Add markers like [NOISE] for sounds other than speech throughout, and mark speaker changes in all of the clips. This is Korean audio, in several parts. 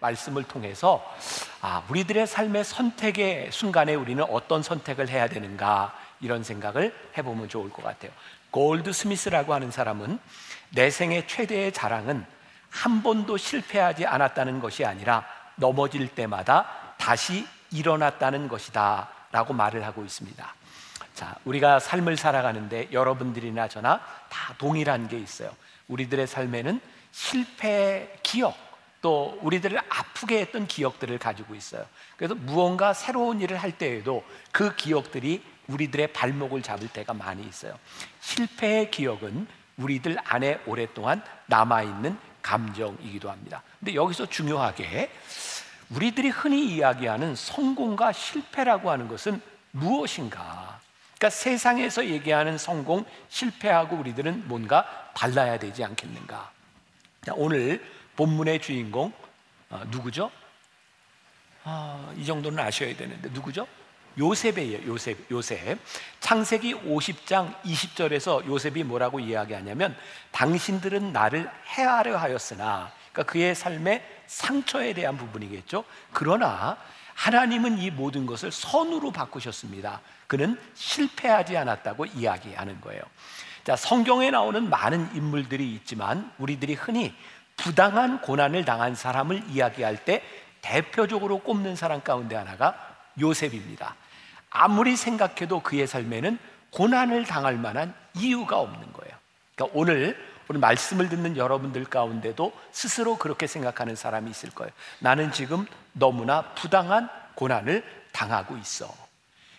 Speaker 1: 말씀을 통해서 아, 우리들의 삶의 선택의 순간에 우리는 어떤 선택을 해야 되는가 이런 생각을 해보면 좋을 것 같아요. 골드 스미스라고 하는 사람은 내 생의 최대의 자랑은 한 번도 실패하지 않았다는 것이 아니라 넘어질 때마다 다시 일어났다는 것이다 라고 말을 하고 있습니다. 자, 우리가 삶을 살아가는데 여러분들이나 저나 다 동일한 게 있어요. 우리들의 삶에는 실패 기억, 또 우리들을 아프게 했던 기억들을 가지고 있어요. 그래서 무언가 새로운 일을 할 때에도 그 기억들이 우리들의 발목을 잡을 때가 많이 있어요. 실패의 기억은 우리들 안에 오랫동안 남아있는 감정이기도 합니다. 근데 여기서 중요하게 우리들이 흔히 이야기하는 성공과 실패라고 하는 것은 무엇인가? 그러니까 세상에서 얘기하는 성공, 실패하고 우리들은 뭔가 달라야 되지 않겠는가? 자, 오늘 본문의 주인공 어, 누구죠? 아, 이 정도는 아셔야 되는데 누구죠? 요셉이에요. 요셉. 요셉. 창세기 50장 20절에서 요셉이 뭐라고 이야기하냐면 당신들은 나를 해하려 하였으나 그러니까 그의 삶의 상처에 대한 부분이겠죠. 그러나 하나님은 이 모든 것을 선으로 바꾸셨습니다. 그는 실패하지 않았다고 이야기하는 거예요. 자, 성경에 나오는 많은 인물들이 있지만 우리들이 흔히 부당한 고난을 당한 사람을 이야기할 때 대표적으로 꼽는 사람 가운데 하나가 요셉입니다. 아무리 생각해도 그의 삶에는 고난을 당할 만한 이유가 없는 거예요. 그러니까 오늘 오늘 말씀을 듣는 여러분들 가운데도 스스로 그렇게 생각하는 사람이 있을 거예요. 나는 지금 너무나 부당한 고난을 당하고 있어.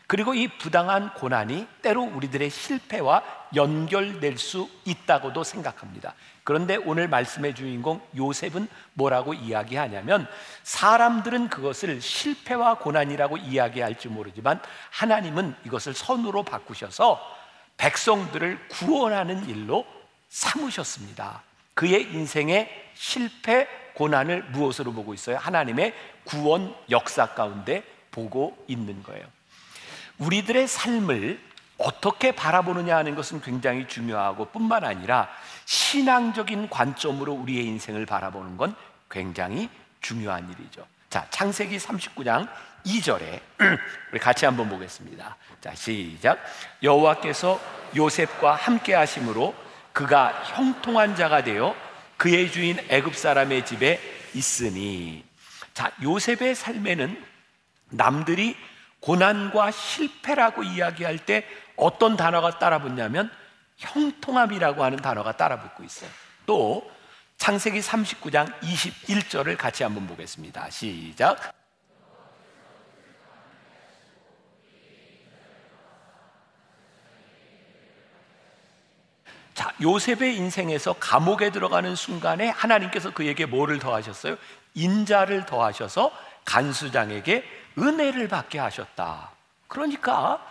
Speaker 1: 그리고 이 부당한 고난이 때로 우리들의 실패와 연결될 수 있다고도 생각합니다. 그런데 오늘 말씀의 주인공 요셉은 뭐라고 이야기하냐면 사람들은 그것을 실패와 고난이라고 이야기할지 모르지만 하나님은 이것을 선으로 바꾸셔서 백성들을 구원하는 일로 삼으셨습니다. 그의 인생의 실패, 고난을 무엇으로 보고 있어요? 하나님의 구원 역사 가운데 보고 있는 거예요. 우리들의 삶을 어떻게 바라보느냐 하는 것은 굉장히 중요하고 뿐만 아니라 신앙적인 관점으로 우리의 인생을 바라보는 건 굉장히 중요한 일이죠. 자, 창세기 39장 2절에 [CLEARS THROAT] 우리 같이 한번 보겠습니다. 자, 시작. 여호와께서 요셉과 함께 하심으로 그가 형통한 자가 되어 그의 주인 애굽 사람의 집에 있으니 자, 요셉의 삶에는 남들이 고난과 실패라고 이야기할 때 어떤 단어가 따라붙냐면 형통함이라고 하는 단어가 따라붙고 있어요. 또 창세기 39장 21절을 같이 한번 보겠습니다. 시작. 자, 요셉의 인생에서 감옥에 들어가는 순간에 하나님께서 그에게 뭐를 더하셨어요? 인자를 더하셔서 간수장에게 은혜를 받게 하셨다. 그러니까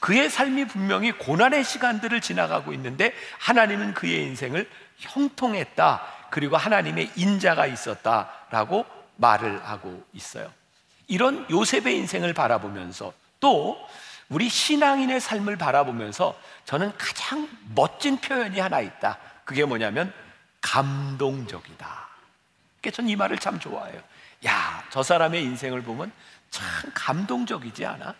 Speaker 1: 그의 삶이 분명히 고난의 시간들을 지나가고 있는데 하나님은 그의 인생을 형통했다. 그리고 하나님의 인자가 있었다라고 말을 하고 있어요. 이런 요셉의 인생을 바라보면서 또 우리 신앙인의 삶을 바라보면서 저는 가장 멋진 표현이 하나 있다. 그게 뭐냐면 감동적이다. 저는 이 말을 참 좋아해요. 야, 저 사람의 인생을 보면 참 감동적이지 않아?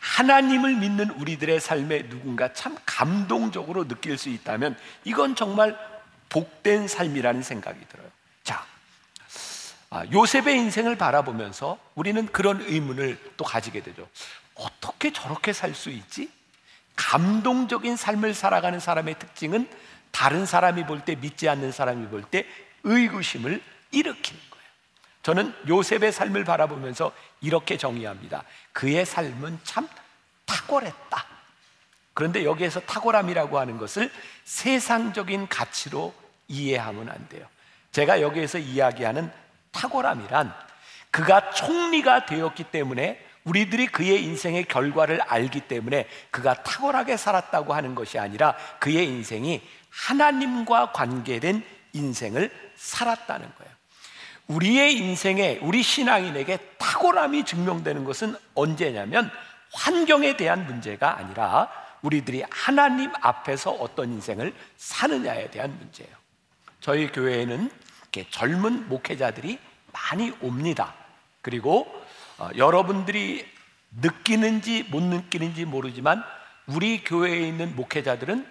Speaker 1: 하나님을 믿는 우리들의 삶에 누군가 참 감동적으로 느낄 수 있다면 이건 정말 복된 삶이라는 생각이 들어요. 자, 아, 요셉의 인생을 바라보면서 우리는 그런 의문을 또 가지게 되죠. 어떻게 저렇게 살 수 있지? 감동적인 삶을 살아가는 사람의 특징은 다른 사람이 볼 때 믿지 않는 사람이 볼 때 의구심을 일으키는 거예요. 저는 요셉의 삶을 바라보면서 이렇게 정의합니다. 그의 삶은 참 탁월했다. 그런데 여기에서 탁월함이라고 하는 것을 세상적인 가치로 이해하면 안 돼요. 제가 여기에서 이야기하는 탁월함이란 그가 총리가 되었기 때문에 우리들이 그의 인생의 결과를 알기 때문에 그가 탁월하게 살았다고 하는 것이 아니라 그의 인생이 하나님과 관계된 인생을 살았다는 거예요. 우리의 인생에 우리 신앙인에게 탁월함이 증명되는 것은 언제냐면 환경에 대한 문제가 아니라 우리들이 하나님 앞에서 어떤 인생을 사느냐에 대한 문제예요. 저희 교회에는 젊은 목회자들이 많이 옵니다. 그리고 어, 여러분들이 느끼는지 못 느끼는지 모르지만 우리 교회에 있는 목회자들은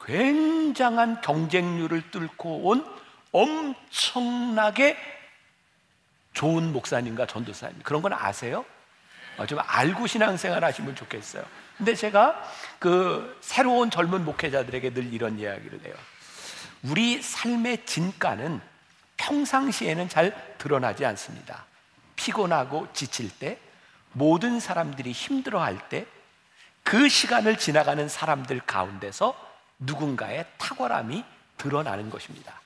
Speaker 1: 굉장한 경쟁률을 뚫고 온 엄청나게 좋은 목사님과 전도사님 그런 건 아세요? 어, 좀 알고 신앙생활 하시면 좋겠어요. 근데 제가 그 새로운 젊은 목회자들에게 늘 이런 이야기를 해요. 우리 삶의 진가는 평상시에는 잘 드러나지 않습니다. 피곤하고 지칠 때, 모든 사람들이 힘들어할 때, 그 시간을 지나가는 사람들 가운데서 누군가의 탁월함이 드러나는 것입니다.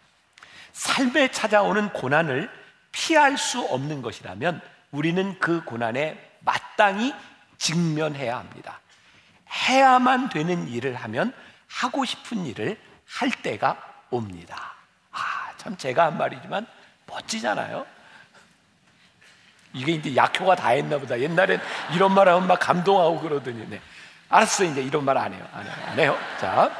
Speaker 1: 삶에 찾아오는 고난을 피할 수 없는 것이라면 우리는 그 고난에 마땅히 직면해야 합니다. 해야만 되는 일을 하면 하고 싶은 일을 할 때가 옵니다. 아, 참 제가 한 말이지만 멋지잖아요. 이게 이제 약효가 다 했나 보다. 옛날엔 이런 말 하면 막 감동하고 그러더니, 네. 알았어, 이제 이런 말 안 해요. 안 해요. 안 해요. 자,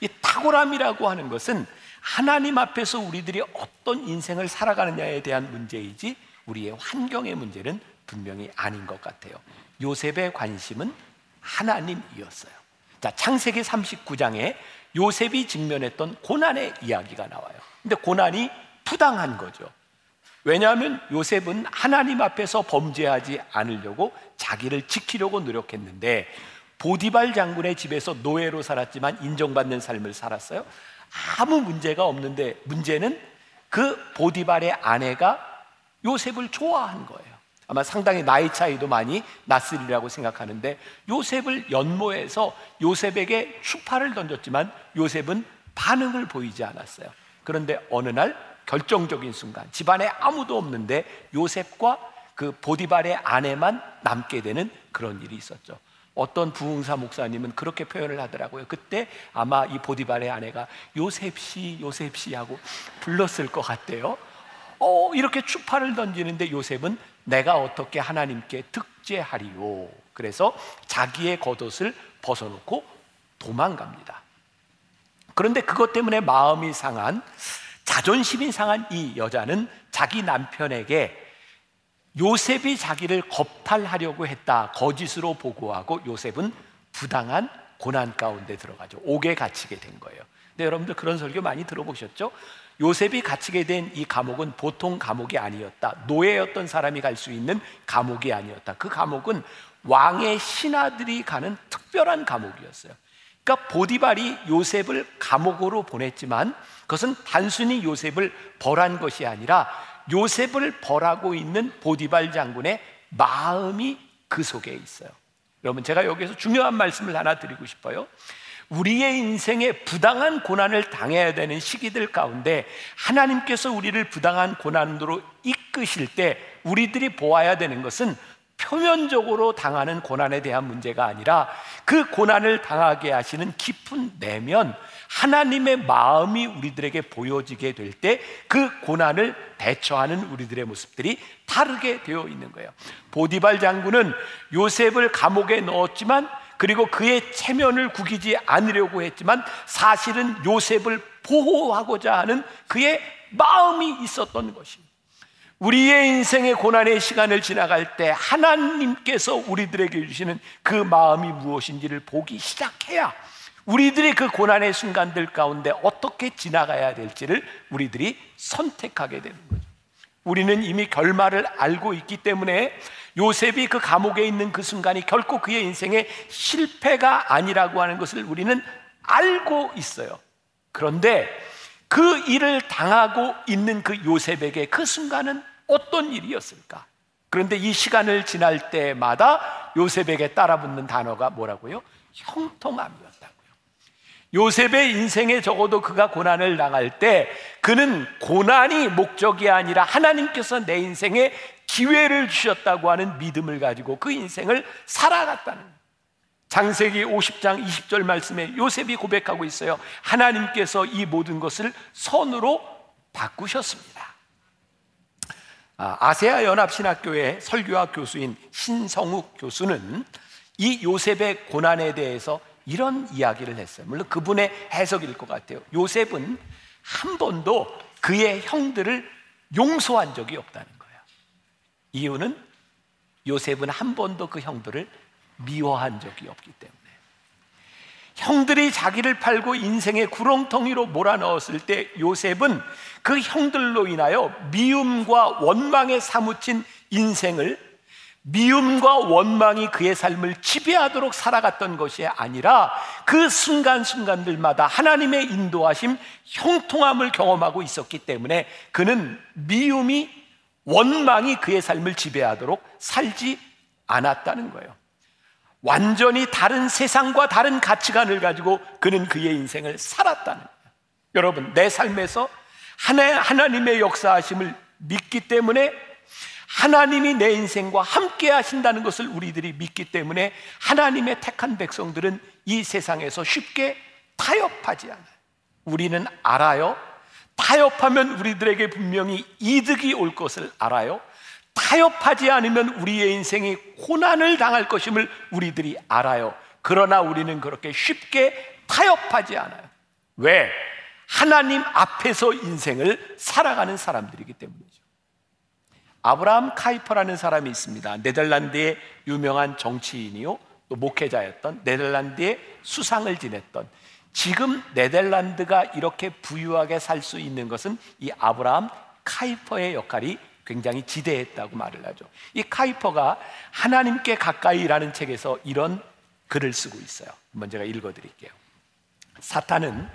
Speaker 1: 이 탁월함이라고 하는 것은 하나님 앞에서 우리들이 어떤 인생을 살아가느냐에 대한 문제이지 우리의 환경의 문제는 분명히 아닌 것 같아요. 요셉의 관심은 하나님이었어요. 자, 창세기 39장에 요셉이 직면했던 고난의 이야기가 나와요. 근데 고난이 부당한 거죠. 왜냐하면 요셉은 하나님 앞에서 범죄하지 않으려고 자기를 지키려고 노력했는데 보디발 장군의 집에서 노예로 살았지만 인정받는 삶을 살았어요. 아무 문제가 없는데 문제는 그 보디발의 아내가 요셉을 좋아한 거예요. 아마 상당히 나이 차이도 많이 났으리라고 생각하는데 요셉을 연모해서 요셉에게 추파를 던졌지만 요셉은 반응을 보이지 않았어요. 그런데 어느 날 결정적인 순간 집안에 아무도 없는데 요셉과 그 보디발의 아내만 남게 되는 그런 일이 있었죠. 어떤 부흥사 목사님은 그렇게 표현을 하더라고요. 그때 아마 이 보디발의 아내가 요셉 씨, 요셉 씨 하고 불렀을 것 같대요. 어, 이렇게 추파를 던지는데 요셉은 내가 어떻게 하나님께 득죄하리요. 그래서 자기의 겉옷을 벗어놓고 도망갑니다. 그런데 그것 때문에 마음이 상한 자존심이 상한 이 여자는 자기 남편에게 요셉이 자기를 겁탈하려고 했다 거짓으로 보고하고 요셉은 부당한 고난 가운데 들어가죠. 옥에 갇히게 된 거예요. 근데 여러분들 그런 설교 많이 들어보셨죠? 요셉이 갇히게 된 이 감옥은 보통 감옥이 아니었다. 노예였던 사람이 갈 수 있는 감옥이 아니었다. 그 감옥은 왕의 신하들이 가는 특별한 감옥이었어요. 그러니까 보디발이 요셉을 감옥으로 보냈지만 그것은 단순히 요셉을 벌한 것이 아니라 요셉을 벌하고 있는 보디발 장군의 마음이 그 속에 있어요. 여러분 제가 여기서 중요한 말씀을 하나 드리고 싶어요. 우리의 인생에 부당한 고난을 당해야 되는 시기들 가운데 하나님께서 우리를 부당한 고난으로 이끄실 때 우리들이 보아야 되는 것은 표면적으로 당하는 고난에 대한 문제가 아니라 그 고난을 당하게 하시는 깊은 내면 하나님의 마음이 우리들에게 보여지게 될 때 그 고난을 대처하는 우리들의 모습들이 다르게 되어 있는 거예요. 보디발 장군은 요셉을 감옥에 넣었지만 그리고 그의 체면을 구기지 않으려고 했지만 사실은 요셉을 보호하고자 하는 그의 마음이 있었던 것입니다. 우리의 인생의 고난의 시간을 지나갈 때 하나님께서 우리들에게 주시는 그 마음이 무엇인지를 보기 시작해야 우리들이 그 고난의 순간들 가운데 어떻게 지나가야 될지를 우리들이 선택하게 되는 거죠. 우리는 이미 결말을 알고 있기 때문에 요셉이 그 감옥에 있는 그 순간이 결코 그의 인생의 실패가 아니라고 하는 것을 우리는 알고 있어요. 그런데 그 일을 당하고 있는 그 요셉에게 그 순간은 어떤 일이었을까? 그런데 이 시간을 지날 때마다 요셉에게 따라붙는 단어가 뭐라고요? 형통함이었다고요. 요셉의 인생에 적어도 그가 고난을 당할 때 그는 고난이 목적이 아니라 하나님께서 내 인생에 기회를 주셨다고 하는 믿음을 가지고 그 인생을 살아갔다는 장세기 50장 20절 말씀에 요셉이 고백하고 있어요. 하나님께서 이 모든 것을 선으로 바꾸셨습니다. 아, 아세아 연합신학교의 설교학 교수인 신성욱 교수는 이 요셉의 고난에 대해서 이런 이야기를 했어요. 물론 그분의 해석일 것 같아요. 요셉은 한 번도 그의 형들을 용서한 적이 없다는 거예요. 이유는 요셉은 한 번도 그 형들을 미워한 적이 없기 때문에. 형들이 자기를 팔고 인생의 구렁텅이로 몰아넣었을 때 요셉은 그 형들로 인하여 미움과 원망에 사무친 인생을 미움과 원망이 그의 삶을 지배하도록 살아갔던 것이 아니라 그 순간순간들마다 하나님의 인도하심, 형통함을 경험하고 있었기 때문에 그는 미움이 원망이 그의 삶을 지배하도록 살지 않았다는 거예요. 완전히 다른 세상과 다른 가치관을 가지고 그는 그의 인생을 살았다는 거예요. 여러분, 내 삶에서 하나님의 역사하심을 믿기 때문에 하나님이 내 인생과 함께 하신다는 것을 우리들이 믿기 때문에 하나님의 택한 백성들은 이 세상에서 쉽게 타협하지 않아요. 우리는 알아요. 타협하면 우리들에게 분명히 이득이 올 것을 알아요. 타협하지 않으면 우리의 인생이 고난을 당할 것임을 우리들이 알아요. 그러나 우리는 그렇게 쉽게 타협하지 않아요. 왜? 하나님 앞에서 인생을 살아가는 사람들이기 때문이죠. 아브라함 카이퍼라는 사람이 있습니다. 네덜란드의 유명한 정치인이요. 또 목회자였던 네덜란드의 수상을 지냈던 지금 네덜란드가 이렇게 부유하게 살 수 있는 것은 이 아브라함 카이퍼의 역할이 굉장히 지대했다고 말을 하죠. 이 카이퍼가 하나님께 가까이라는 책에서 이런 글을 쓰고 있어요. 한번 제가 읽어 드릴게요. 사탄은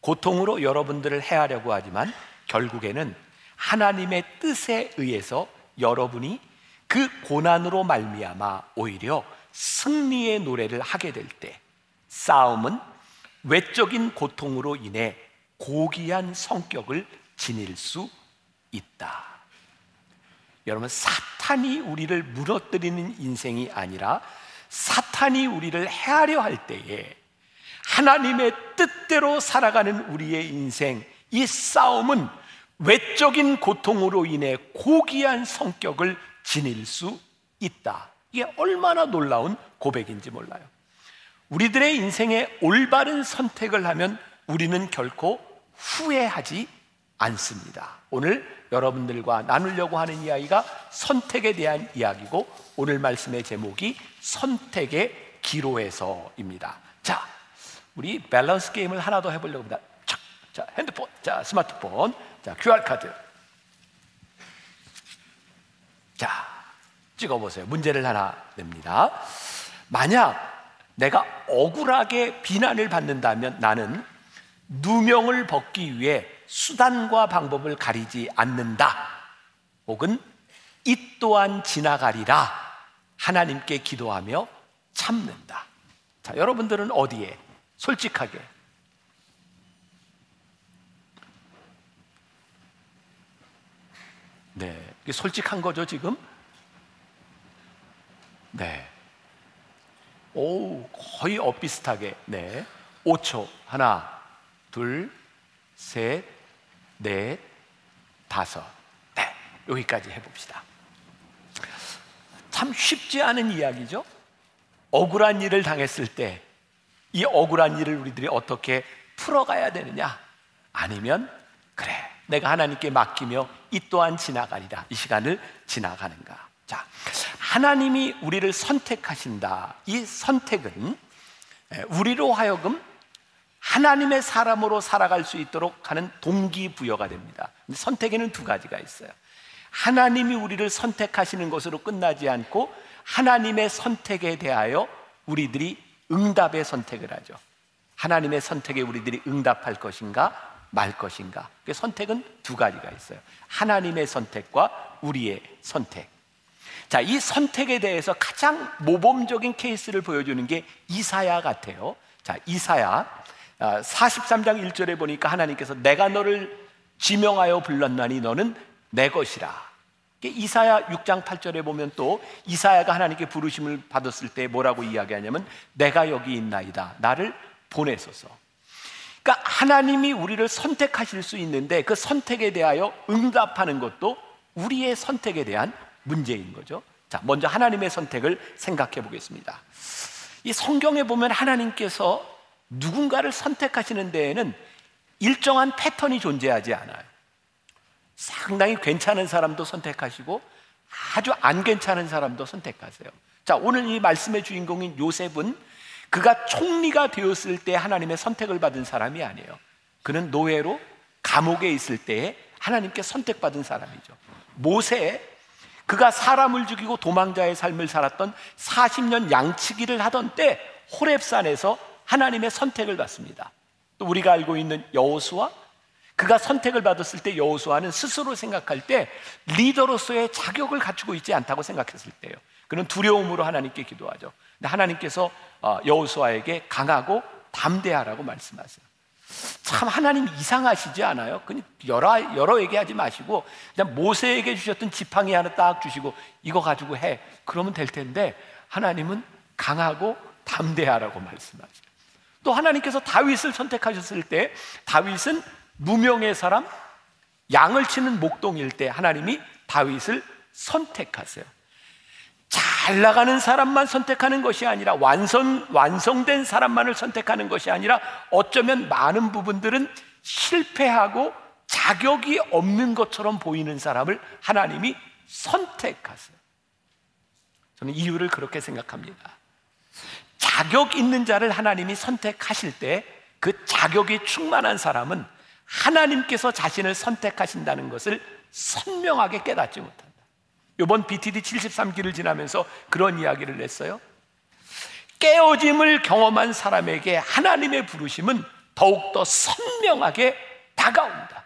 Speaker 1: 고통으로 여러분들을 해하려고 하지만 결국에는 하나님의 뜻에 의해서 여러분이 그 고난으로 말미암아 오히려 승리의 노래를 하게 될 때 싸움은 외적인 고통으로 인해 고귀한 성격을 지닐 수 있다. 여러분 사탄이 우리를 무너뜨리는 인생이 아니라 사탄이 우리를 해하려 할 때에 하나님의 뜻대로 살아가는 우리의 인생 이 싸움은 외적인 고통으로 인해 고귀한 성격을 지닐 수 있다. 이게 얼마나 놀라운 고백인지 몰라요. 우리들의 인생에 올바른 선택을 하면 우리는 결코 후회하지 않습니다. 오늘 여러분들과 나누려고 하는 이야기가 선택에 대한 이야기고 오늘 말씀의 제목이 선택의 기로에서입니다. 자, 우리 밸런스 게임을 하나 더 해보려고 합니다. 자, 핸드폰, 자, 스마트폰, 자, QR카드. 자, 찍어보세요. 문제를 하나 냅니다. 만약 내가 억울하게 비난을 받는다면 나는 누명을 벗기 위해 수단과 방법을 가리지 않는다. 혹은 이 또한 지나가리라. 하나님께 기도하며 참는다. 자, 여러분들은 어디에 솔직하게 네. 솔직한 거죠, 지금? 네. 오, 거의 엇비슷하게. 네. 5초. 하나, 둘, 셋, 넷, 다섯. 네. 여기까지 해봅시다. 참 쉽지 않은 이야기죠? 억울한 일을 당했을 때, 이 억울한 일을 우리들이 어떻게 풀어가야 되느냐? 아니면, 그래. 내가 하나님께 맡기며 이 또한 지나가리라. 이 시간을 지나가는가. 자, 하나님이 우리를 선택하신다. 이 선택은 우리로 하여금 하나님의 사람으로 살아갈 수 있도록 하는 동기부여가 됩니다. 선택에는 두 가지가 있어요. 하나님이 우리를 선택하시는 것으로 끝나지 않고 하나님의 선택에 대하여 우리들이 응답의 선택을 하죠. 하나님의 선택에 우리들이 응답할 것인가 말 것인가? 그 선택은 두 가지가 있어요. 하나님의 선택과 우리의 선택. 자, 이 선택에 대해서 가장 모범적인 케이스를 보여주는 게 이사야 같아요. 자, 이사야 43장 아, 1절에 보니까 하나님께서 내가 너를 지명하여 불렀나니 너는 내 것이라. 이사야 6장 8절에 보면 또 이사야가 하나님께 부르심을 받았을 때 뭐라고 이야기하냐면 내가 여기 있나이다. 나를 보내소서. 그러니까 하나님이 우리를 선택하실 수 있는데 그 선택에 대하여 응답하는 것도 우리의 선택에 대한 문제인 거죠. 자, 먼저 하나님의 선택을 생각해 보겠습니다. 이 성경에 보면 하나님께서 누군가를 선택하시는 데에는 일정한 패턴이 존재하지 않아요. 상당히 괜찮은 사람도 선택하시고 아주 안 괜찮은 사람도 선택하세요. 자, 오늘 이 말씀의 주인공인 요셉은 그가 총리가 되었을 때 하나님의 선택을 받은 사람이 아니에요. 그는 노예로 감옥에 있을 때에 하나님께 선택받은 사람이죠. 모세, 그가 사람을 죽이고 도망자의 삶을 살았던 40년 양치기를 하던 때 호랩산에서 하나님의 선택을 받습니다. 또 우리가 알고 있는 여호수아 그가 선택을 받았을 때 여호수아는 스스로 생각할 때 리더로서의 자격을 갖추고 있지 않다고 생각했을 때요. 그는 두려움으로 하나님께 기도하죠. 근데 하나님께서 어, 여호수아에게 강하고 담대하라고 말씀하세요. 참 하나님 이상하시지 않아요? 그냥 여러 여러 얘기하지 마시고 그냥 모세에게 주셨던 지팡이 하나 딱 주시고 이거 가지고 해. 그러면 될 텐데 하나님은 강하고 담대하라고 말씀하세요. 또 하나님께서 다윗을 선택하셨을 때 다윗은 무명의 사람, 양을 치는 목동일 때 하나님이 다윗을 선택하세요. 잘 나가는 사람만 선택하는 것이 아니라 완성, 완성된 사람만을 선택하는 것이 아니라 어쩌면 많은 부분들은 실패하고 자격이 없는 것처럼 보이는 사람을 하나님이 선택하세요. 저는 이유를 그렇게 생각합니다. 자격 있는 자를 하나님이 선택하실 때 그 자격이 충만한 사람은 하나님께서 자신을 선택하신다는 것을 선명하게 깨닫지 못한다. 이번 BTD 73기를 지나면서 그런 이야기를 냈어요. 깨어짐을 경험한 사람에게 하나님의 부르심은 더욱더 선명하게 다가온다.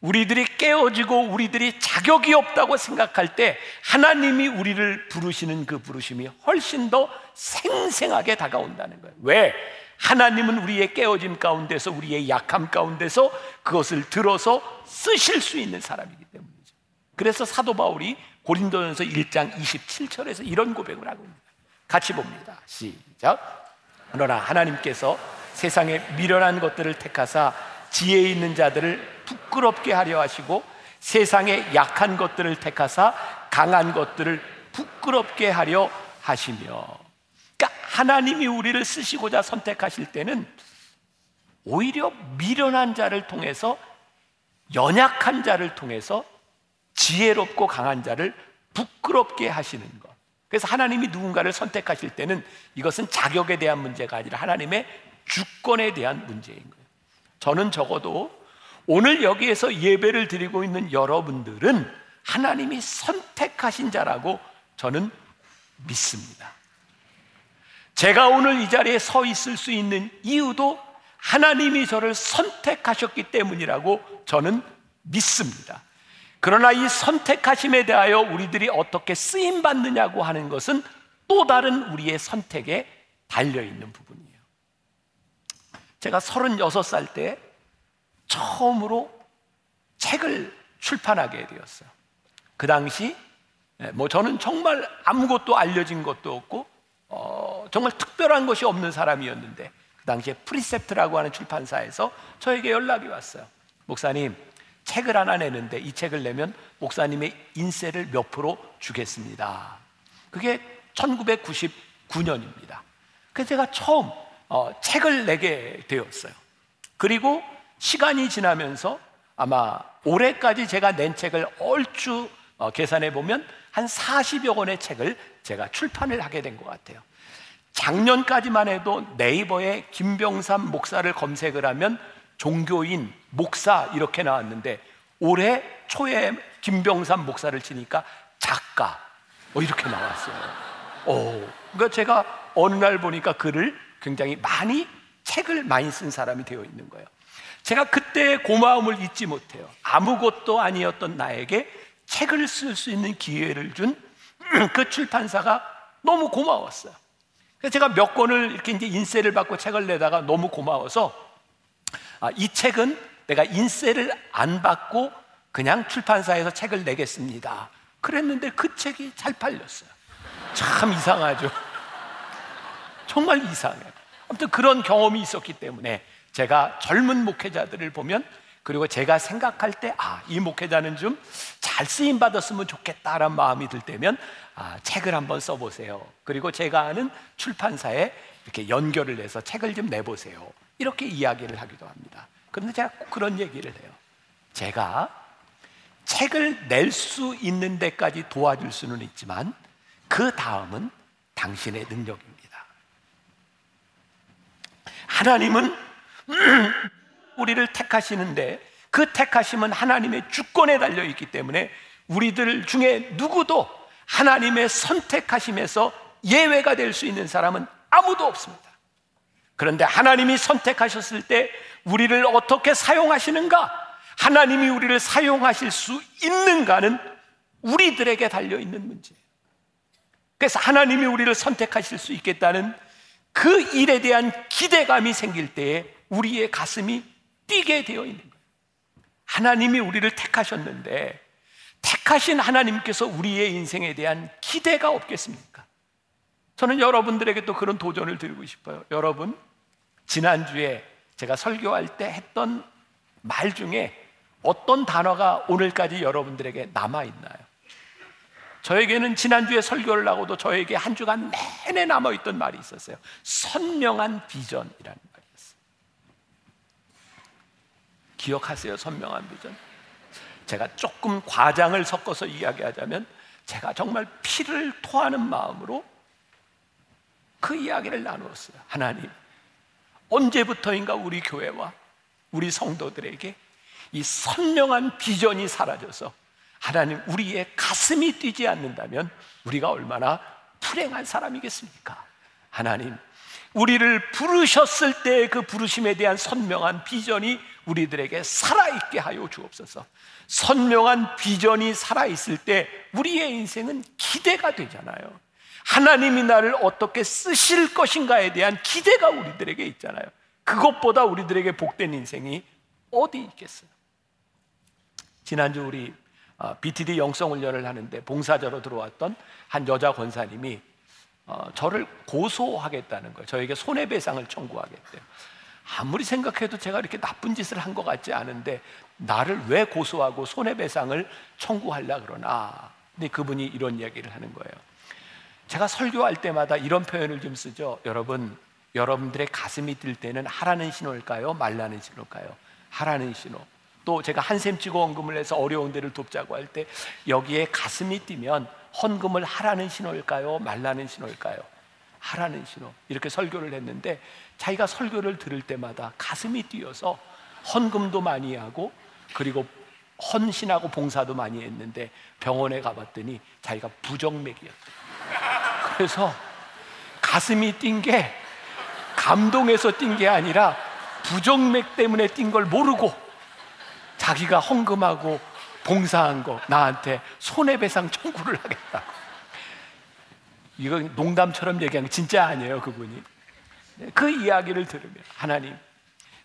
Speaker 1: 우리들이 깨어지고 우리들이 자격이 없다고 생각할 때 하나님이 우리를 부르시는 그 부르심이 훨씬 더 생생하게 다가온다는 거예요. 왜? 하나님은 우리의 깨어짐 가운데서 우리의 약함 가운데서 그것을 들어서 쓰실 수 있는 사람이기 때문이죠. 그래서 사도 바울이 고린도전서 1장 27절에서 이런 고백을 하고 있습니다. 같이 봅니다. 시작. 그러나 하나님께서 세상에 미련한 것들을 택하사 지혜 있는 자들을 부끄럽게 하려 하시고 세상에 약한 것들을 택하사 강한 것들을 부끄럽게 하려 하시며 그러니까 하나님이 우리를 쓰시고자 선택하실 때는 오히려 미련한 자를 통해서 연약한 자를 통해서 지혜롭고 강한 자를 부끄럽게 하시는 것. 그래서 하나님이 누군가를 선택하실 때는 이것은 자격에 대한 문제가 아니라 하나님의 주권에 대한 문제인 거예요. 저는 적어도 오늘 여기에서 예배를 드리고 있는 여러분들은 하나님이 선택하신 자라고 저는 믿습니다. 제가 오늘 이 자리에 서 있을 수 있는 이유도 하나님이 저를 선택하셨기 때문이라고 저는 믿습니다. 그러나 이 선택하심에 대하여 우리들이 어떻게 쓰임 받느냐고 하는 것은 또 다른 우리의 선택에 달려 있는 부분이에요. 제가 36살 때 처음으로 책을 출판하게 되었어요. 그 당시 뭐 저는 정말 아무것도 알려진 것도 없고 어, 정말 특별한 것이 없는 사람이었는데 그 당시에 프리셉트라고 하는 출판사에서 저에게 연락이 왔어요. 목사님, 책을 하나 내는데 이 책을 내면 목사님의 인세를 몇 프로 주겠습니다. 그게 1999년입니다. 그래서 제가 처음 어, 책을 내게 되었어요. 그리고 시간이 지나면서 아마 올해까지 제가 낸 책을 얼추 어, 계산해 보면 한 40여 권의 책을 제가 출판을 하게 된 것 같아요. 작년까지만 해도 네이버에 김병삼 목사를 검색을 하면 종교인, 목사 이렇게 나왔는데 올해 초에 김병삼 목사를 치니까 작가 어, 이렇게 나왔어요. 오, 그러니까 제가 어느 날 보니까 글을 굉장히 많이 책을 많이 쓴 사람이 되어 있는 거예요. 제가 그때 고마움을 잊지 못해요. 아무것도 아니었던 나에게 책을 쓸 수 있는 기회를 준 [CLEARS THROAT] 그 출판사가 너무 고마웠어요. 그래서 제가 몇 권을 이렇게 이제 인세를 받고 책을 내다가 너무 고마워서 아, 이 책은 내가 인세를 안 받고 그냥 출판사에서 책을 내겠습니다. 그랬는데 그 책이 잘 팔렸어요. 참 이상하죠. [LAUGHS] 정말 이상해요. 아무튼 그런 경험이 있었기 때문에 제가 젊은 목회자들을 보면 그리고 제가 생각할 때, 아, 이 목회자는 좀 잘 쓰임 받았으면 좋겠다라는 마음이 들 때면, 아, 책을 한번 써보세요. 그리고 제가 아는 출판사에 이렇게 연결을 해서 책을 좀 내보세요. 이렇게 이야기를 하기도 합니다. 그런데 제가 꼭 그런 얘기를 해요. 제가 책을 낼 수 있는 데까지 도와줄 수는 있지만 그 다음은 당신의 능력입니다. 하나님은 [CLEARS THROAT] 우리를 택하시는데 그 택하심은 하나님의 주권에 달려 있기 때문에 우리들 중에 누구도 하나님의 선택하심에서 예외가 될 수 있는 사람은 아무도 없습니다. 그런데 하나님이 선택하셨을 때 우리를 어떻게 사용하시는가? 하나님이 우리를 사용하실 수 있는가는 우리들에게 달려 있는 문제예요. 그래서 하나님이 우리를 선택하실 수 있겠다는 그 일에 대한 기대감이 생길 때에 우리의 가슴이 뛰게 되어 있는 거예요. 하나님이 우리를 택하셨는데 택하신 하나님께서 우리의 인생에 대한 기대가 없겠습니까? 저는 여러분들에게 또 그런 도전을 드리고 싶어요. 여러분, 지난주에 제가 설교할 때 했던 말 중에 어떤 단어가 오늘까지 여러분들에게 남아있나요? 저에게는 지난주에 설교를 하고도 저에게 한 주간 내내 남아있던 말이 있었어요. 선명한 비전이라는 말이었어요. 기억하세요? 선명한 비전. 제가 조금 과장을 섞어서 이야기하자면 제가 정말 피를 토하는 마음으로 그 이야기를 나누었어요. 하나님, 언제부터인가 우리 교회와 우리 성도들에게 이 선명한 비전이 사라져서 하나님 우리의 가슴이 뛰지 않는다면 우리가 얼마나 불행한 사람이겠습니까? 하나님 우리를 부르셨을 때그 부르심에 대한 선명한 비전이 우리들에게 살아있게 하여 주옵소서. 선명한 비전이 살아있을 때 우리의 인생은 기대가 되잖아요. 하나님이 나를 어떻게 쓰실 것인가에 대한 기대가 우리들에게 있잖아요. 그것보다 우리들에게 복된 인생이 어디 있겠어요? 지난주 우리 BTD 어, 영성훈련을 하는데 봉사자로 들어왔던 한 여자 권사님이 어, 저를 고소하겠다는 거예요. 저에게 손해배상을 청구하겠대요. 아무리 생각해도 제가 이렇게 나쁜 짓을 한 것 같지 않은데 나를 왜 고소하고 손해배상을 청구하려 그러나? 근데 그분이 이런 이야기를 하는 거예요. 제가 설교할 때마다 이런 표현을 좀 쓰죠. 여러분, 여러분들의 가슴이 뛸 때는 하라는 신호일까요? 말라는 신호일까요? 하라는 신호. 또 제가 한샘 찍어 헌금을 해서 어려운 데를 돕자고 할 때 여기에 가슴이 뛰면 헌금을 하라는 신호일까요? 말라는 신호일까요? 하라는 신호. 이렇게 설교를 했는데 자기가 설교를 들을 때마다 가슴이 뛰어서 헌금도 많이 하고 그리고 헌신하고 봉사도 많이 했는데 병원에 가봤더니 자기가 부정맥이었대요. 그래서 가슴이 뛴 게 감동해서 뛴 게 아니라 부정맥 때문에 뛴 걸 모르고 자기가 헌금하고 봉사한 거 나한테 손해배상 청구를 하겠다고. 이건 농담처럼 얘기한 게 진짜 아니에요, 그분이. 그 이야기를 들으면 하나님,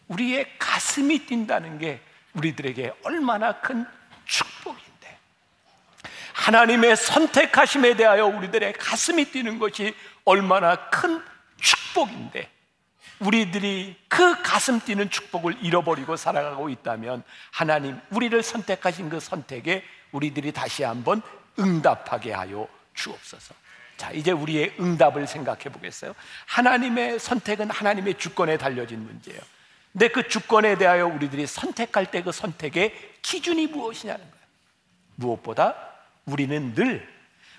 Speaker 1: 우리의 가슴이 뛴다는 게 우리들에게 얼마나 큰 축복인데. 하나님의 선택하심에 대하여 우리들의 가슴이 뛰는 것이 얼마나 큰 축복인데. 우리들이 그 가슴 뛰는 축복을 잃어버리고 살아가고 있다면 하나님 우리를 선택하신 그 선택에 우리들이 다시 한번 응답하게 하여 주옵소서. 자, 이제 우리의 응답을 생각해 보겠어요. 하나님의 선택은 하나님의 주권에 달려진 문제예요. 근데 그 주권에 대하여 우리들이 선택할 때 그 선택의 기준이 무엇이냐는 거예요. 무엇보다 우리는 늘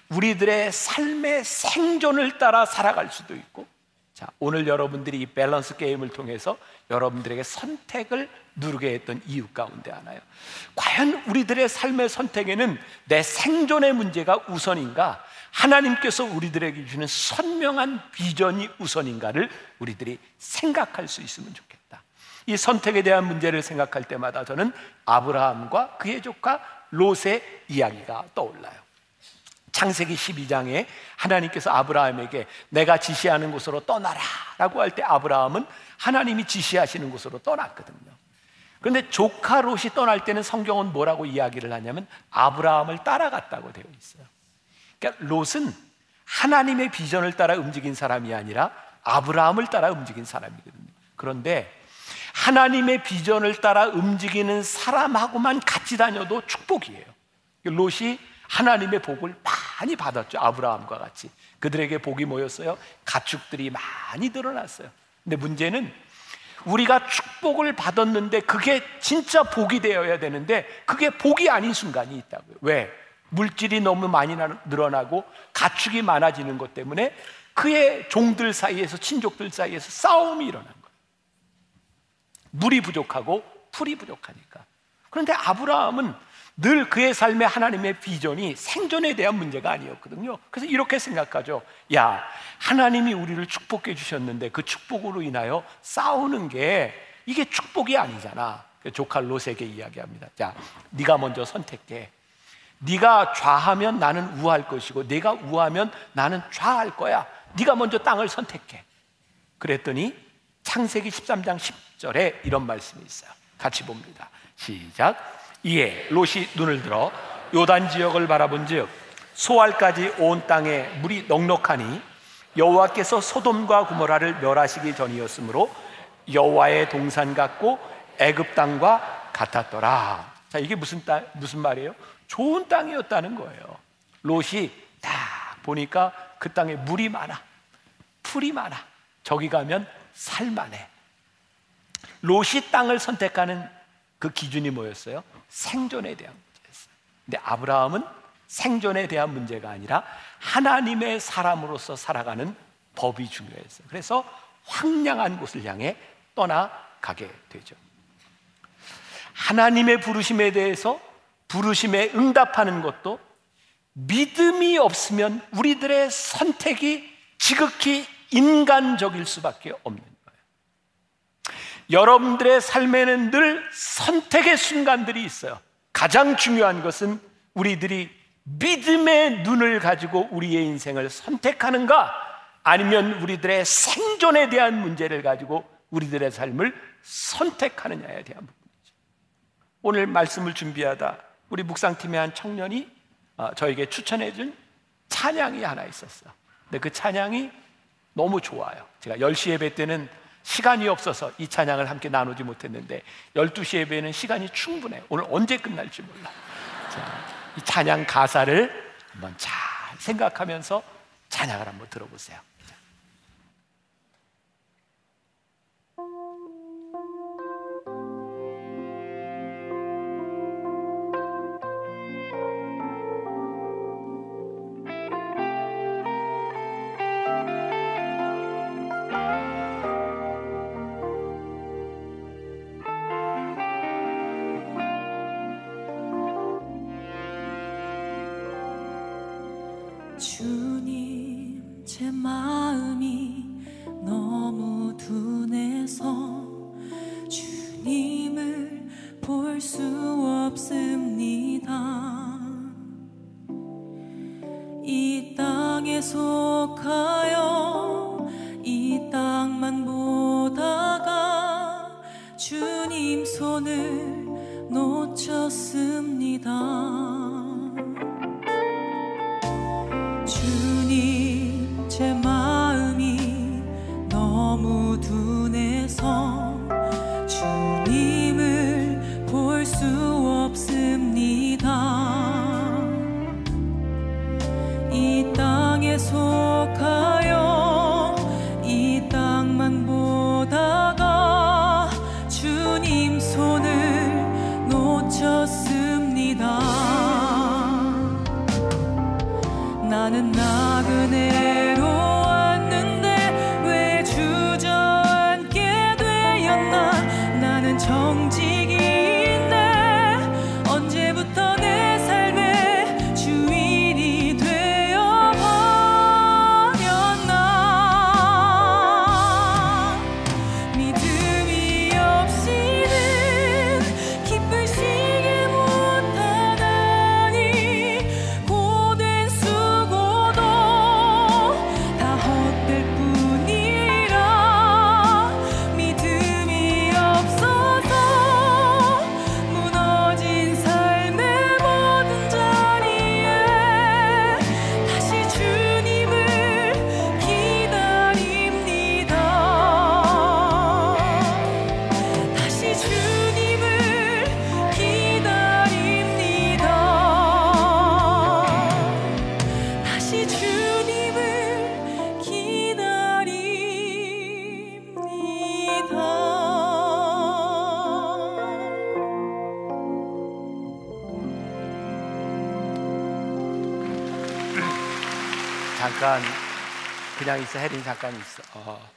Speaker 1: 우리들의 삶의 생존을 따라 살아갈 수도 있고 자, 오늘 여러분들이 이 밸런스 게임을 통해서 여러분들에게 선택을 누르게 했던 이유 가운데 하나요. 과연 우리들의 삶의 선택에는 내 생존의 문제가 우선인가? 하나님께서 우리들에게 주는 선명한 비전이 우선인가를 우리들이 생각할 수 있으면 좋겠다. 이 선택에 대한 문제를 생각할 때마다 저는 아브라함과 그의 조카 롯의 이야기가 떠올라요. 창세기 12장에 하나님께서 아브라함에게 내가 지시하는 곳으로 떠나라 라고 할 때 아브라함은 하나님이 지시하시는 곳으로 떠났거든요. 그런데 조카 롯이 떠날 때는 성경은 뭐라고 이야기를 하냐면 아브라함을 따라갔다고 되어 있어요. 그러니까 롯은 하나님의 비전을 따라 움직인 사람이 아니라 아브라함을 따라 움직인 사람이거든요. 그런데 하나님의 비전을 따라 움직이는 사람하고만 같이 다녀도 축복이에요. 롯이 하나님의 복을 많이 받았죠. 아브라함과 같이. 그들에게 복이 모였어요. 가축들이 많이 늘어났어요. 근데 문제는 우리가 축복을 받았는데 그게 진짜 복이 되어야 되는데 그게 복이 아닌 순간이 있다고요. 왜? 물질이 너무 많이 늘어나고 가축이 많아지는 것 때문에 그의 종들 사이에서 친족들 사이에서 싸움이 거예요. 물이 부족하고 풀이 부족하니까. 그런데 아브라함은 늘 그의 삶의 하나님의 비전이 생존에 대한 문제가 아니었거든요. 그래서 이렇게 생각하죠. 야, 하나님이 우리를 축복해 주셨는데 그 축복으로 인하여 싸우는 게 이게 축복이 아니잖아. 조카 롯에게 이야기합니다. 자, 네가 먼저 선택해. 네가 좌하면 나는 우할 것이고 네가 우하면 나는 좌할 거야. 네가 먼저 땅을 선택해. 그랬더니 창세기 13장 10절에 이런 말씀이 있어요. 같이 봅니다. 시작. 이에 롯이 눈을 들어 요단 지역을 바라본즉 소알까지 온 땅에 물이 넉넉하니 여호와께서 소돔과 구모라를 멸하시기 전이었으므로 여호와의 동산 같고 애굽 땅과 같았더라. 자 이게 무슨 땅 무슨 말이에요? 좋은 땅이었다는 거예요. 롯이 딱 보니까 그 땅에 물이 많아, 풀이 많아. 저기 가면 살만해. 롯이 땅을 선택하는 그 기준이 뭐였어요? 생존에 대한 문제였어요. 근데 아브라함은 생존에 대한 문제가 아니라 하나님의 사람으로서 살아가는 법이 중요했어요. 그래서 황량한 곳을 향해 떠나가게 되죠. 하나님의 부르심에 대해서 부르심에 응답하는 것도 믿음이 없으면 우리들의 선택이 지극히 인간적일 수밖에 없는 여러분들의 삶에는 늘 선택의 순간들이 있어요. 가장 중요한 것은 우리들이 믿음의 눈을 가지고 우리의 인생을 선택하는가 아니면 우리들의 생존에 대한 문제를 가지고 우리들의 삶을 선택하느냐에 대한 부분이죠. 오늘 말씀을 준비하다 우리 묵상팀의 한 청년이 어, 저에게 추천해 준 찬양이 하나 있었어요. 근데 그 찬양이 너무 좋아요. 제가 10시 예배 때는 시간이 없어서 이 찬양을 함께 나누지 못했는데 12시 예배는 시간이 충분해. 오늘 언제 끝날지 몰라. 자, 이 찬양 가사를 한번 잘 생각하면서 찬양을 한번 들어보세요. 땅에 속하여 이 땅만 보다가 주님 손을 놓쳤습니다. 그냥 있어 혜린 잠깐 있어. 어.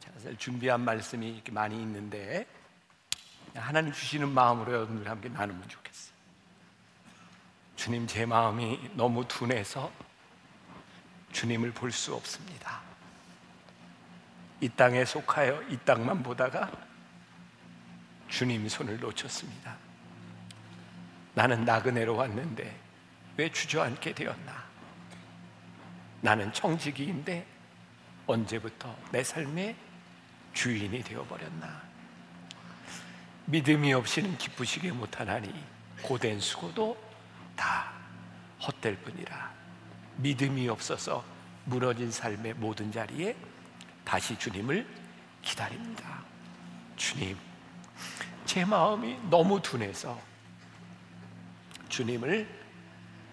Speaker 1: 제가 준비한 말씀이 이렇게 많이 있는데 하나님 주시는 마음으로 여러분들 함께 나누면 좋겠어요. 주님 제 마음이 너무 둔해서 주님을 볼 수 없습니다. 이 땅에 속하여 이 땅만 보다가 주님 손을 놓쳤습니다. 나는 나그네로 왔는데 왜 주저앉게 되었나? 나는 청지기인데 언제부터 내 삶의 주인이 되어버렸나? 믿음이 없이는 기쁘시게 못하나니 고된 수고도 다 헛될 뿐이라 믿음이 없어서 무너진 삶의 모든 자리에 다시 주님을 기다립니다. 주님, 제 마음이 너무 둔해서 주님을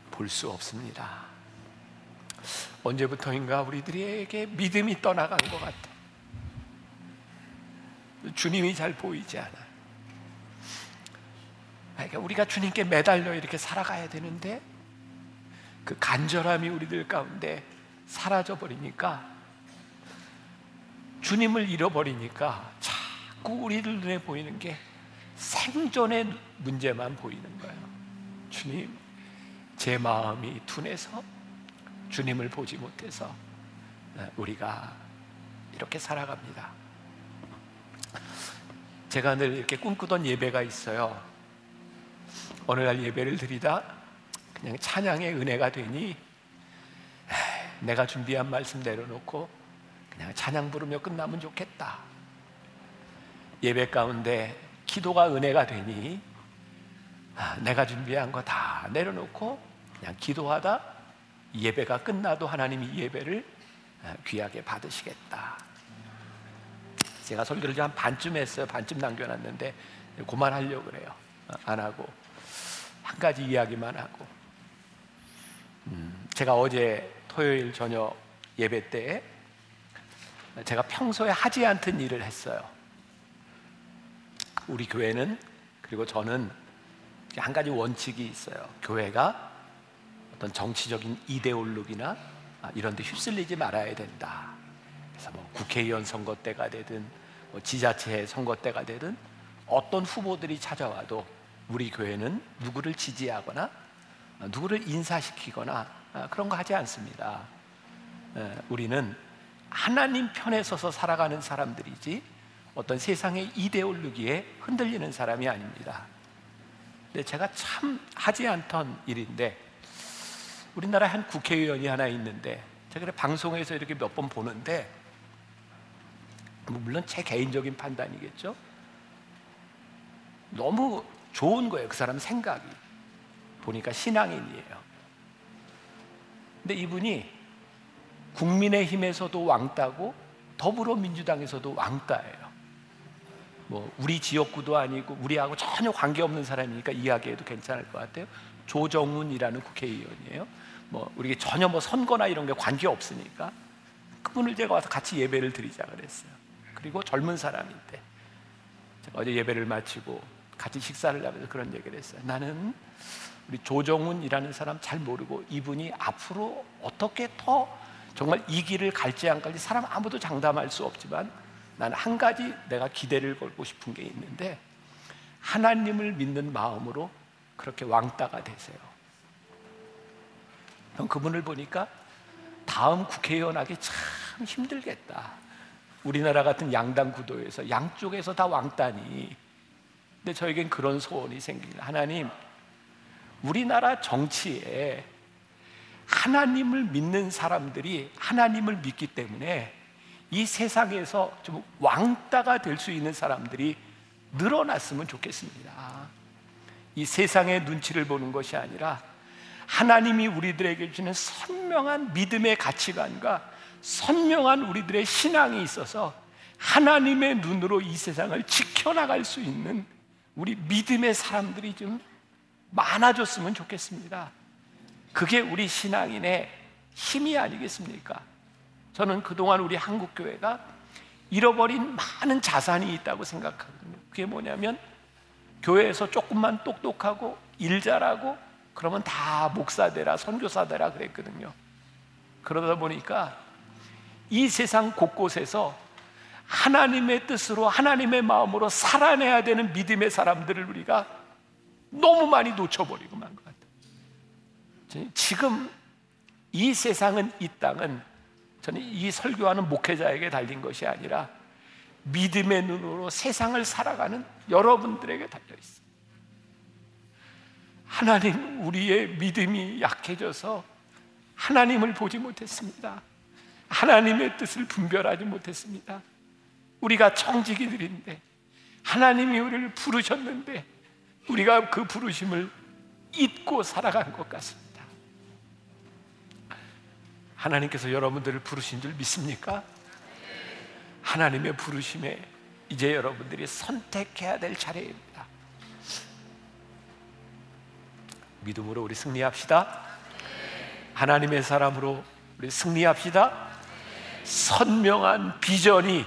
Speaker 1: 볼 수 없습니다. 언제부터인가 우리들에게 믿음이 떠나간 것 같아. 주님이 잘 보이지 않아. 그러니까 우리가 주님께 매달려 이렇게 살아가야 되는데 그 간절함이 우리들 가운데 사라져 버리니까 주님을 잃어버리니까 자꾸 우리들 눈에 보이는 게 생존의 문제만 보이는 거예요. 주님, 제 마음이 둔해서 주님을 보지 못해서 우리가 이렇게 살아갑니다. 제가 늘 이렇게 꿈꾸던 예배가 있어요. 어느 날 예배를 드리다 그냥 찬양의 은혜가 되니 내가 준비한 말씀 내려놓고 그냥 찬양 부르며 끝나면 좋겠다. 예배 가운데 기도가 은혜가 되니 아, 내가 준비한 거 다 내려놓고 그냥 기도하다 예배가 끝나도 하나님이 예배를 아, 귀하게 받으시겠다. 제가 설교를 한 반쯤 했어요. 반쯤 남겨놨는데 그만하려고 그래요. 어, 안 하고 한 가지 이야기만 하고 음, 제가 어제 토요일 저녁 예배 때 제가 평소에 하지 않던 일을 했어요. 우리 교회는 그리고 저는 한 가지 원칙이 있어요. 교회가 어떤 정치적인 이데올로기나 아, 이런 데 휩쓸리지 말아야 된다. 그래서 뭐 국회의원 선거 때가 되든 뭐 지자체 선거 때가 되든 어떤 후보들이 찾아와도 우리 교회는 누구를 지지하거나 누구를 인사시키거나 아, 그런 거 하지 않습니다. 우리는 하나님 편에 서서 살아가는 사람들이지 어떤 세상의 이데올로기에 흔들리는 사람이 아닙니다. 근데 제가 참 하지 않던 일인데 우리나라에 한 국회의원이 하나 있는데 제가 방송에서 이렇게 몇 번 보는데 뭐 물론 제 개인적인 판단이겠죠. 너무 좋은 거예요. 그 사람 생각이. 보니까 신앙인이에요. 근데 이분이 국민의힘에서도 왕따고 더불어민주당에서도 왕따예요. 뭐 우리 지역구도 아니고 우리하고 전혀 관계없는 사람이니까 이야기해도 괜찮을 것 같아요. 조정훈이라는 국회의원이에요. 뭐 우리 전혀 뭐 선거나 이런 게 관계 없으니까 그분을 제가 와서 같이 예배를 드리자 그랬어요. 그리고 젊은 사람인데 제가 어제 예배를 마치고 같이 식사를 하면서 그런 얘기를 했어요. 나는 우리 조정훈이라는 사람 잘 모르고 이분이 앞으로 어떻게 더 정말 이 길을 갈지 안 갈지 사람 아무도 장담할 수 없지만 나는 한 가지 내가 기대를 걸고 싶은 게 있는데 하나님을 믿는 마음으로 그렇게 왕따가 되세요. 그분을 보니까 다음 국회의원 하기 참 힘들겠다. 우리나라 같은 양당 구도에서 양쪽에서 다 왕따니 근데 저에겐 그런 소원이 생깁니다. 하나님, 우리나라 정치에 하나님을 믿는 사람들이 하나님을 믿기 때문에 이 세상에서 좀 왕따가 될 수 있는 사람들이 늘어났으면 좋겠습니다. 이 세상의 눈치를 보는 것이 아니라 하나님이 우리들에게 주는 선명한 믿음의 가치관과 선명한 우리들의 신앙이 있어서 하나님의 눈으로 이 세상을 지켜나갈 수 있는 우리 믿음의 사람들이 좀 많아졌으면 좋겠습니다. 그게 우리 신앙인의 힘이 아니겠습니까? 저는 그동안 우리 한국교회가 잃어버린 많은 자산이 있다고 생각하거든요. 그게 뭐냐면 교회에서 조금만 똑똑하고 일 잘하고 그러면 다 목사 되라, 선교사 되라 그랬거든요. 그러다 보니까 이 세상 곳곳에서 하나님의 뜻으로 하나님의 마음으로 살아내야 되는 믿음의 사람들을 우리가 너무 많이 놓쳐버리고 만 것 같아요. 지금 이 세상은 이 땅은 저는 이 설교하는 목회자에게 달린 것이 아니라 믿음의 눈으로 세상을 살아가는 여러분들에게 달려 있어요. 하나님, 우리의 믿음이 약해져서 하나님을 보지 못했습니다. 하나님의 뜻을 분별하지 못했습니다. 우리가 청지기들인데 하나님이 우리를 부르셨는데 우리가 그 부르심을 잊고 살아간 것 같습니다. 하나님께서 여러분들을 부르신 줄 믿습니까? 하나님의 부르심에 이제 여러분들이 선택해야 될 차례입니다. 믿음으로 우리 승리합시다. 하나님의 사람으로 우리 승리합시다. 선명한 비전이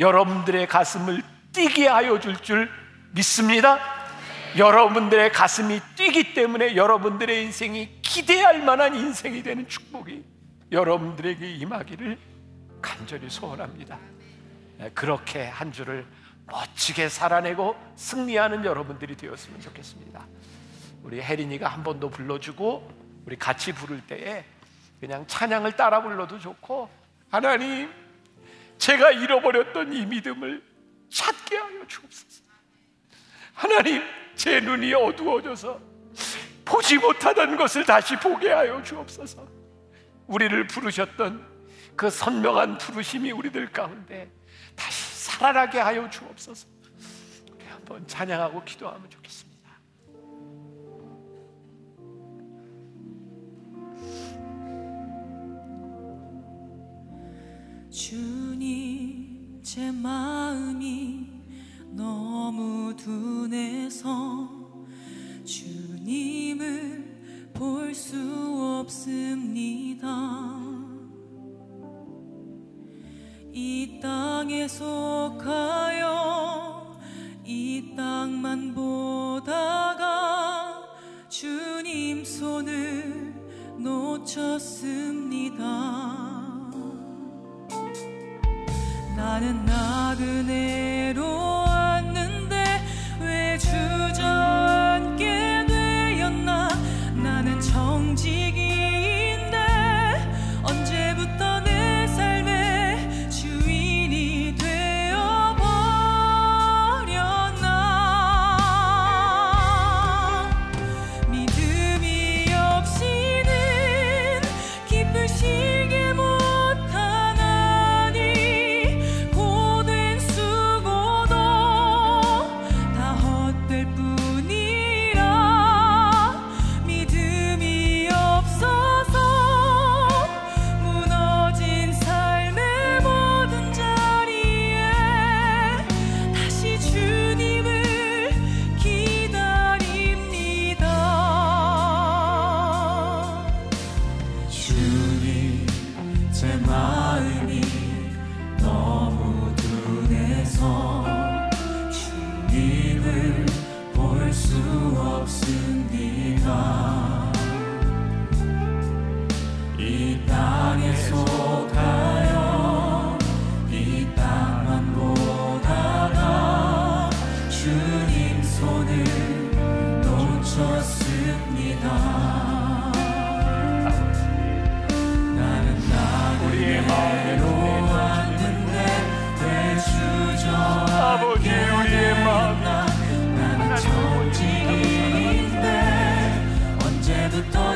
Speaker 1: 여러분들의 가슴을 뛰게 하여 줄줄 믿습니다. 여러분들의 가슴이 뛰기 때문에 여러분들의 인생이 기대할 만한 인생이 되는 축복이 여러분들에게 임하기를 간절히 소원합니다. 네, 그렇게 한 주를 멋지게 살아내고 승리하는 여러분들이 되었으면 좋겠습니다. 우리 혜린이가 한 번 더 불러주고 우리 같이 부를 때에 그냥 찬양을 따라 불러도 좋고 하나님 제가 잃어버렸던 이 믿음을 찾게 하여 주옵소서. 하나님 제 눈이 어두워져서 보지 못하던 것을 다시 보게 하여 주옵소서. 우리를 부르셨던 그 선명한 부르심이 우리들 가운데 다시 살아나게 하여 주옵소서. 우리 한번 찬양하고 기도하면 좋겠습니다.
Speaker 2: 주님 제 마음이 너무 둔해서 주님을 볼 수 없습니다. 이 땅에 속하여 이 땅만 보다가 주님 손을 놓쳤습니다 나는 나그네로 언제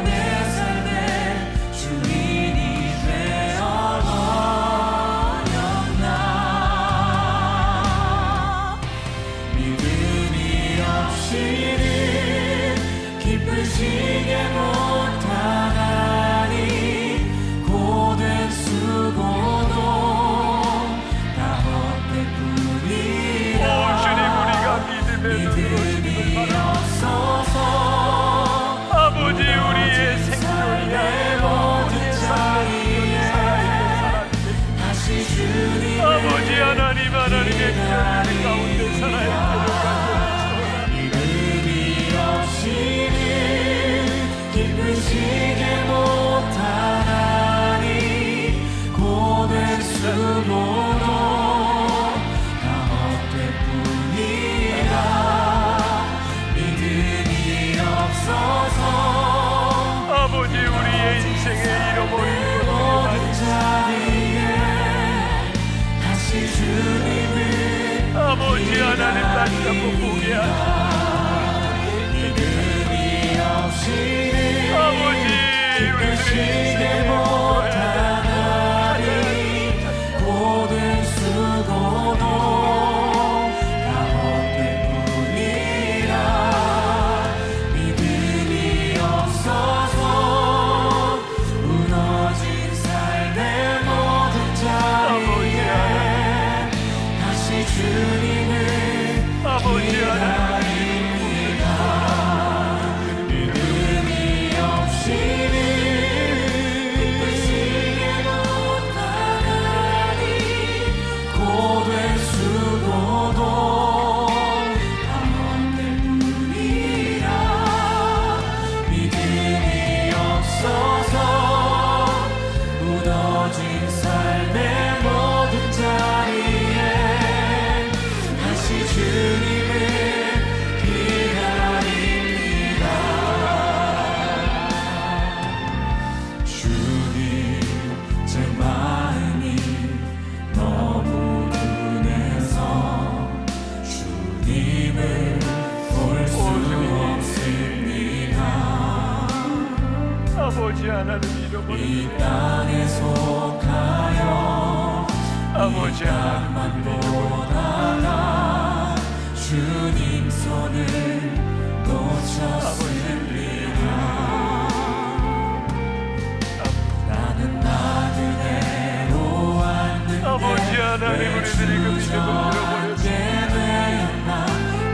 Speaker 2: 하나님 우리들이 그
Speaker 1: 믿음을
Speaker 2: 되었나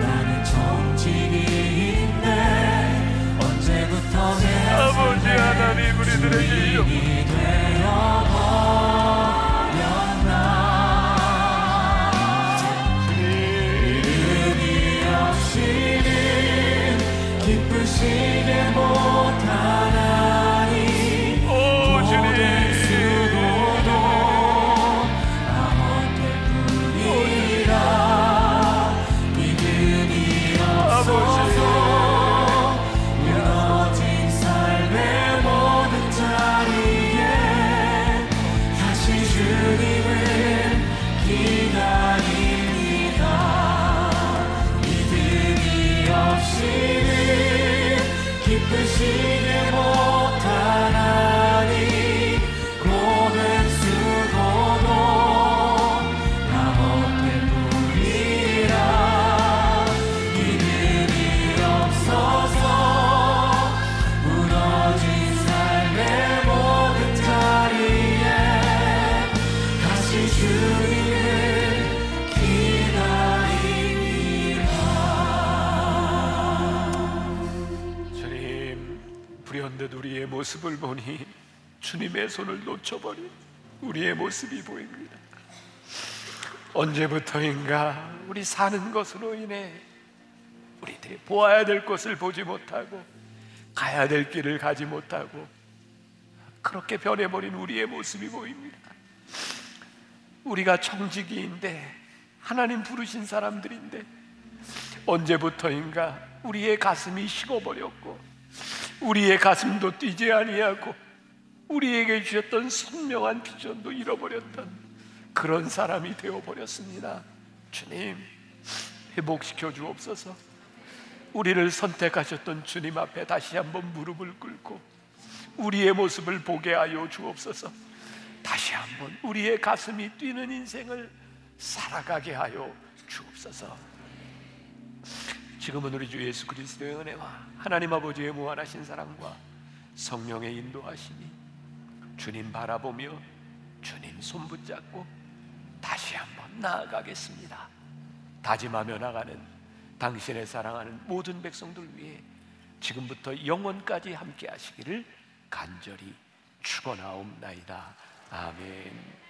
Speaker 2: 나는 정직인데 언제부터 내
Speaker 1: 아버지 하나님 우리들에게
Speaker 2: 없이는 기쁘시게 못
Speaker 1: 불현듯 우리의 모습을 보니 주님의 손을 놓쳐버린 우리의 모습이 보입니다. 언제부터인가 우리 사는 것으로 인해 우리들이 보아야 될 것을 보지 못하고 가야 될 길을 가지 못하고 그렇게 변해버린 우리의 모습이 보입니다. 우리가 청지기인데 하나님 부르신 사람들인데 언제부터인가 우리의 가슴이 식어버렸고 우리의 가슴도 뛰지 아니하고 우리에게 주셨던 선명한 비전도 잃어버렸던 그런 사람이 되어 버렸습니다. 주님 회복시켜 주옵소서. 우리를 선택하셨던 주님 앞에 다시 한번 무릎을 꿇고 우리의 모습을 보게 하여 주옵소서. 다시 한번 우리의 가슴이 뛰는 인생을 살아가게 하여 주옵소서 지금은 우리 주 예수 그리스도의 은혜와 하나님 아버지의 무한하신 사랑과 성령의 인도하심이 주님 바라보며 주님 손 붙잡고 다시 한번 나아가겠습니다. 다짐하며 나가는 당신의 사랑하는 모든 백성들 위해 지금부터 영원까지 함께 하시기를 간절히 축원하옵나이다. 아멘.